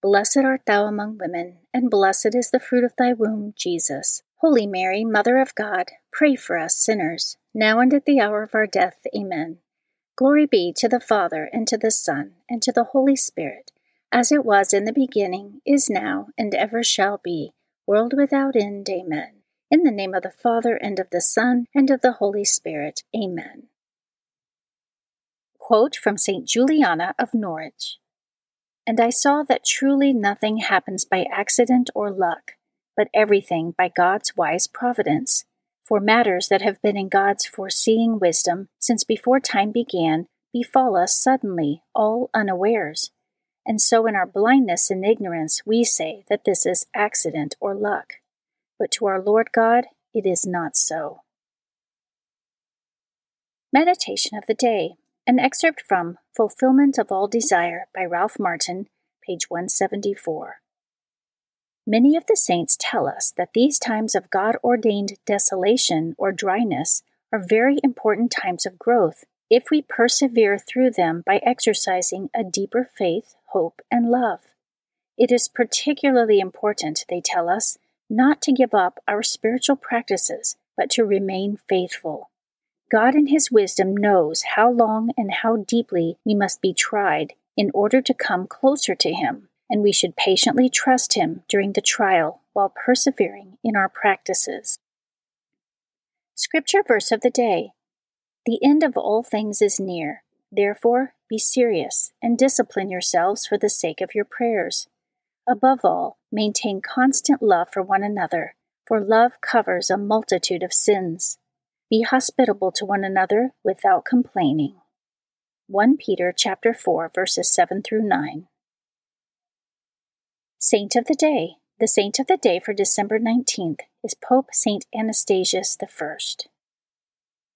Blessed art thou among women, and blessed is the fruit of thy womb, Jesus. Holy Mary, Mother of God, pray for us sinners, now and at the hour of our death. Amen. Glory be to the Father, and to the Son, and to the Holy Spirit, as it was in the beginning, is now, and ever shall be, world without end. Amen. In the name of the Father, and of the Son, and of the Holy Spirit. Amen. Quote from St. Juliana of Norwich And I saw that truly nothing happens by accident or luck, but everything by God's wise providence. For matters that have been in God's foreseeing wisdom since before time began befall us suddenly, all unawares. And so, in our blindness and ignorance, we say that this is accident or luck. But to our Lord God, it is not so. Meditation of the Day an excerpt from Fulfillment of All Desire by Ralph Martin, page 174. Many of the saints tell us that these times of God ordained desolation or dryness are very important times of growth if we persevere through them by exercising a deeper faith, hope, and love. It is particularly important, they tell us, not to give up our spiritual practices, but to remain faithful. God, in His wisdom, knows how long and how deeply we must be tried in order to come closer to Him, and we should patiently trust Him during the trial while persevering in our practices. Scripture verse of the day The end of all things is near. Therefore, be serious and discipline yourselves for the sake of your prayers. Above all, maintain constant love for one another, for love covers a multitude of sins. Be hospitable to one another without complaining. 1 Peter chapter 4 verses 7 through 9. Saint of the Day. The saint of the day for December 19th is Pope Saint Anastasius I.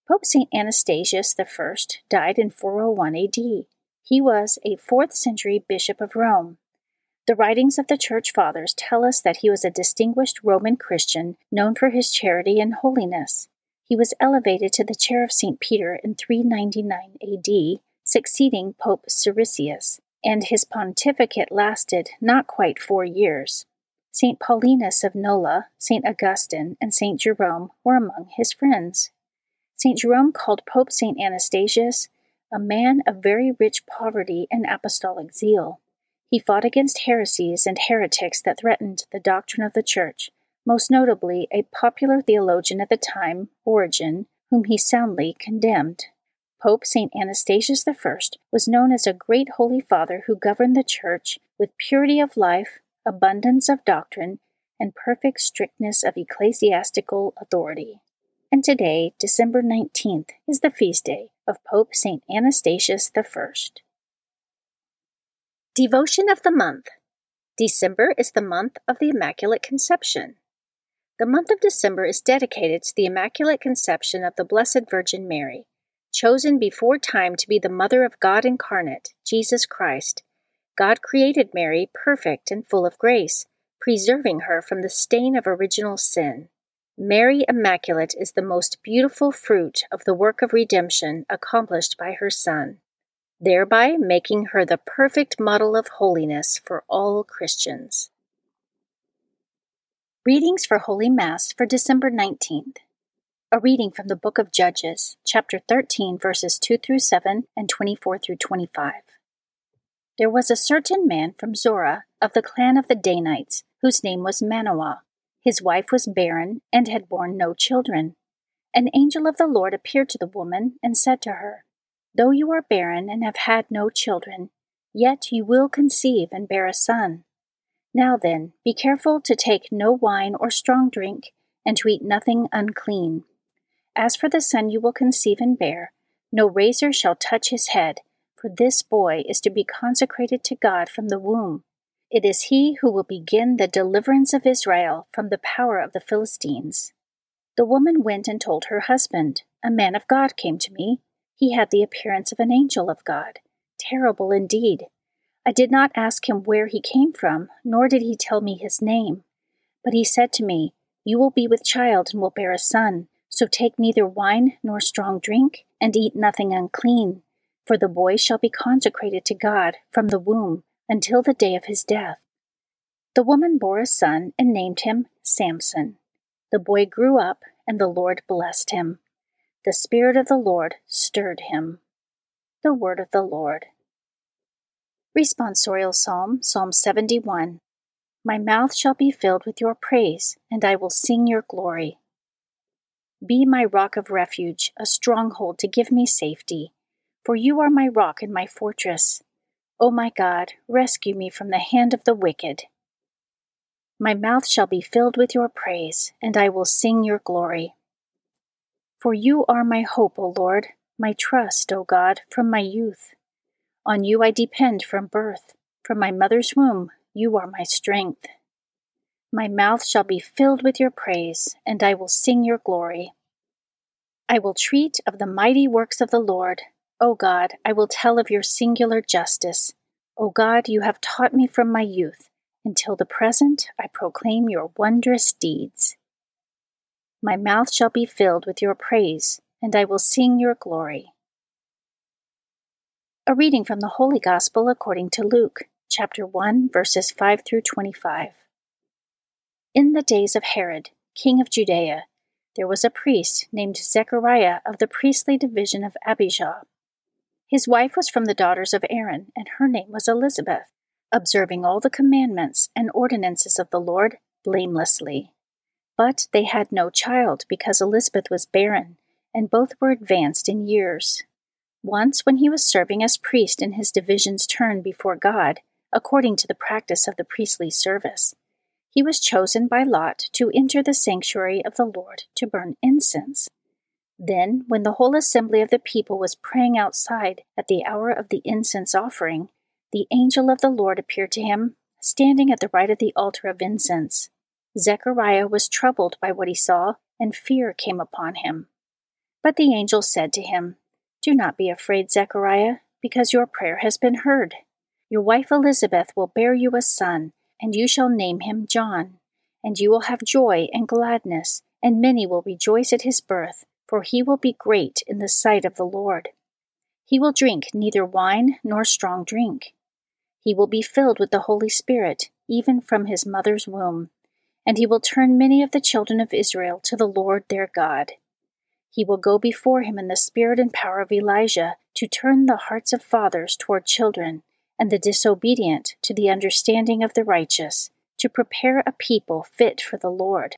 Pope Saint Anastasius I died in 401 AD. He was a 4th century bishop of Rome. The writings of the Church Fathers tell us that he was a distinguished Roman Christian known for his charity and holiness. He was elevated to the chair of St. Peter in 399 AD, succeeding Pope Siricius, and his pontificate lasted not quite four years. St. Paulinus of Nola, St. Augustine, and St. Jerome were among his friends. St. Jerome called Pope St. Anastasius a man of very rich poverty and apostolic zeal. He fought against heresies and heretics that threatened the doctrine of the Church most notably a popular theologian at the time, Origen, whom he soundly condemned. Pope St. Anastasius I was known as a great holy father who governed the Church with purity of life, abundance of doctrine, and perfect strictness of ecclesiastical authority. And today, December 19th, is the feast day of Pope St. Anastasius I. Devotion of the Month December is the month of the Immaculate Conception. The month of December is dedicated to the Immaculate Conception of the Blessed Virgin Mary, chosen before time to be the Mother of God incarnate, Jesus Christ, God created Mary perfect and full of grace, preserving her from the stain of original sin. Mary Immaculate is the most beautiful fruit of the work of redemption accomplished by her Son, thereby making her the perfect model of holiness for all Christians. Readings for Holy Mass for December 19th. A reading from the book of Judges, chapter 13, verses 2 through 7 and 24 through 25. There was a certain man from Zorah of the clan of the Danites, whose name was Manoah. His wife was barren and had borne no children. An angel of the Lord appeared to the woman and said to her, Though you are barren and have had no children, yet you will conceive and bear a son. Now then, be careful to take no wine or strong drink, and to eat nothing unclean. As for the son you will conceive and bear, no razor shall touch his head, for this boy is to be consecrated to God from the womb it is he who will begin the deliverance of Israel from the power of the Philistines. The woman went and told her husband, A man of God came to me. He had the appearance of an angel of God. Terrible indeed. I did not ask him where he came from, nor did he tell me his name. But he said to me, You will be with child and will bear a son. So take neither wine nor strong drink, and eat nothing unclean. For the boy shall be consecrated to God from the womb until the day of his death. The woman bore a son and named him Samson. The boy grew up, and the Lord blessed him. The Spirit of the Lord stirred him. The Word of the Lord. Responsorial Psalm, Psalm 71. My mouth shall be filled with your praise, and I will sing your glory. Be my rock of refuge, a stronghold to give me safety. For you are my rock and my fortress. O my God, rescue me from the hand of the wicked. My mouth shall be filled with your praise, and I will sing your glory. For you are my hope, O Lord, my trust, O God, from my youth. On you I depend from birth. From my mother's womb, you are my strength. My mouth shall be filled with your praise, and I will sing your glory. I will treat of the mighty works of the Lord O God, I will tell of your singular justice. O God, you have taught me from my youth. Until the present, I proclaim your wondrous deeds. My mouth shall be filled with your praise, and I will sing your glory. A reading from the Holy Gospel according to Luke, chapter 1, verses 5 through 25. In the days of Herod, king of Judea, there was a priest named Zechariah of the priestly division of Abijah. His wife was from the daughters of Aaron, and her name was Elizabeth, observing all the commandments and ordinances of the Lord blamelessly. But they had no child because Elizabeth was barren, and both were advanced in years. Once, when he was serving as priest in his division's turn before God, according to the practice of the priestly service, he was chosen by lot to enter the sanctuary of the Lord to burn incense. Then, when the whole assembly of the people was praying outside at the hour of the incense offering, the angel of the Lord appeared to him, standing at the right of the altar of incense. Zechariah was troubled by what he saw, and fear came upon him. But the angel said to him, Do not be afraid, Zechariah, because your prayer has been heard. Your wife Elizabeth will bear you a son, and you shall name him John. And you will have joy and gladness, and many will rejoice at his birth for he will be great in the sight of the Lord. He will drink neither wine nor strong drink. He will be filled with the Holy Spirit, even from his mother's womb, and he will turn many of the children of Israel to the Lord their God. He will go before him in the spirit and power of Elijah to turn the hearts of fathers toward children, and the disobedient to the understanding of the righteous, to prepare a people fit for the Lord.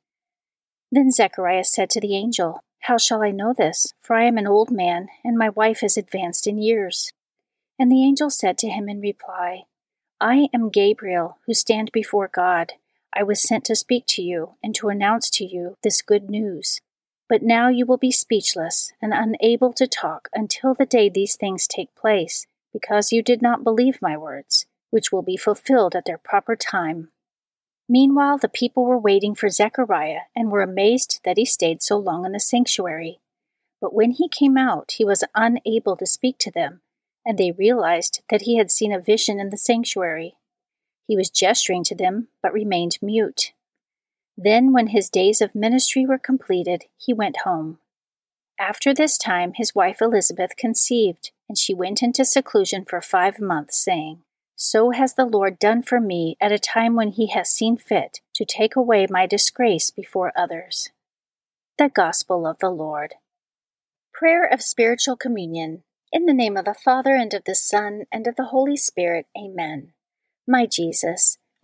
Then Zechariah said to the angel, how shall I know this? For I am an old man, and my wife is advanced in years. And the angel said to him in reply, I am Gabriel, who stand before God. I was sent to speak to you and to announce to you this good news. But now you will be speechless and unable to talk until the day these things take place, because you did not believe my words, which will be fulfilled at their proper time. Meanwhile, the people were waiting for Zechariah and were amazed that he stayed so long in the sanctuary. But when he came out, he was unable to speak to them, and they realized that he had seen a vision in the sanctuary. He was gesturing to them, but remained mute. Then, when his days of ministry were completed, he went home. After this time, his wife Elizabeth conceived, and she went into seclusion for five months, saying, So has the Lord done for me at a time when he has seen fit to take away my disgrace before others. The Gospel of the Lord. Prayer of Spiritual Communion. In the name of the Father, and of the Son, and of the Holy Spirit. Amen. My Jesus,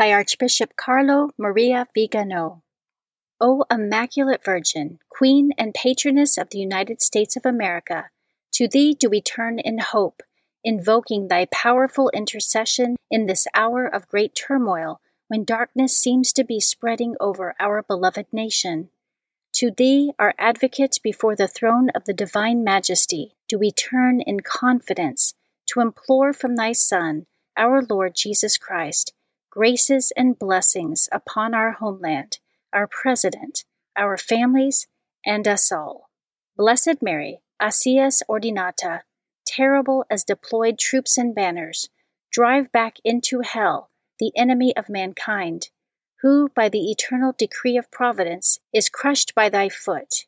by Archbishop Carlo Maria Vigano. O Immaculate Virgin, Queen and Patroness of the United States of America, to thee do we turn in hope, invoking thy powerful intercession in this hour of great turmoil when darkness seems to be spreading over our beloved nation. To thee, our advocate before the throne of the divine majesty, do we turn in confidence to implore from thy Son, our Lord Jesus Christ, graces and blessings upon our homeland our President, our families, and us all. Blessed Mary, Acies Ordinata, terrible as deployed troops and banners, drive back into hell the enemy of mankind, who, by the eternal decree of Providence, is crushed by thy foot.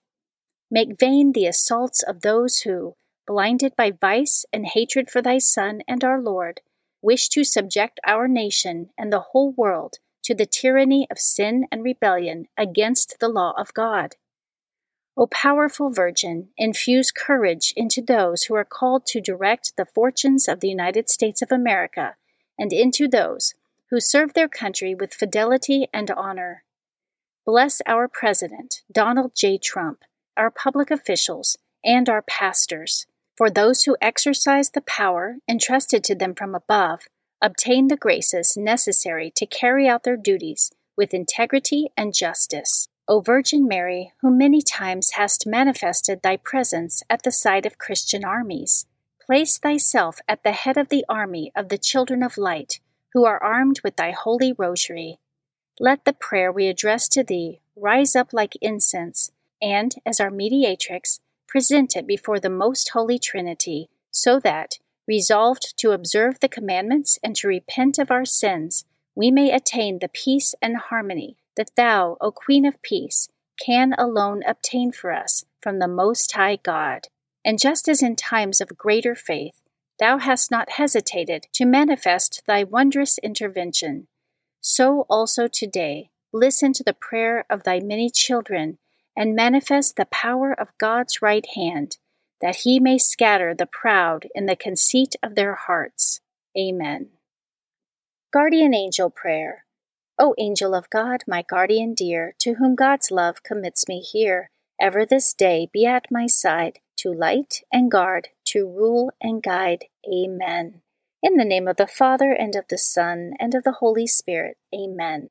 Make vain the assaults of those who, blinded by vice and hatred for thy Son and our Lord, wish to subject our nation and the whole world to the tyranny of sin and rebellion against the law of God. O powerful Virgin, infuse courage into those who are called to direct the fortunes of the United States of America and into those who serve their country with fidelity and honor. Bless our President, Donald J. Trump, our public officials, and our pastors, for those who exercise the power entrusted to them from above obtain the graces necessary to carry out their duties with integrity and justice. O Virgin Mary, who many times hast manifested thy presence at the side of Christian armies, place thyself at the head of the army of the children of light, who are armed with thy holy rosary. Let the prayer we address to thee rise up like incense, and, as our mediatrix, present it before the most holy Trinity, so that, resolved to observe the commandments and to repent of our sins, we may attain the peace and harmony that Thou, O Queen of Peace, can alone obtain for us from the Most High God. And just as in times of greater faith, Thou hast not hesitated to manifest Thy wondrous intervention, so also today listen to the prayer of Thy many children and manifest the power of God's right hand that he may scatter the proud in the conceit of their hearts. Amen. Guardian Angel Prayer. O angel of God, my guardian dear, to whom God's love commits me here, ever this day be at my side, to light and guard, to rule and guide. Amen. In the name of the Father, and of the Son, and of the Holy Spirit. Amen.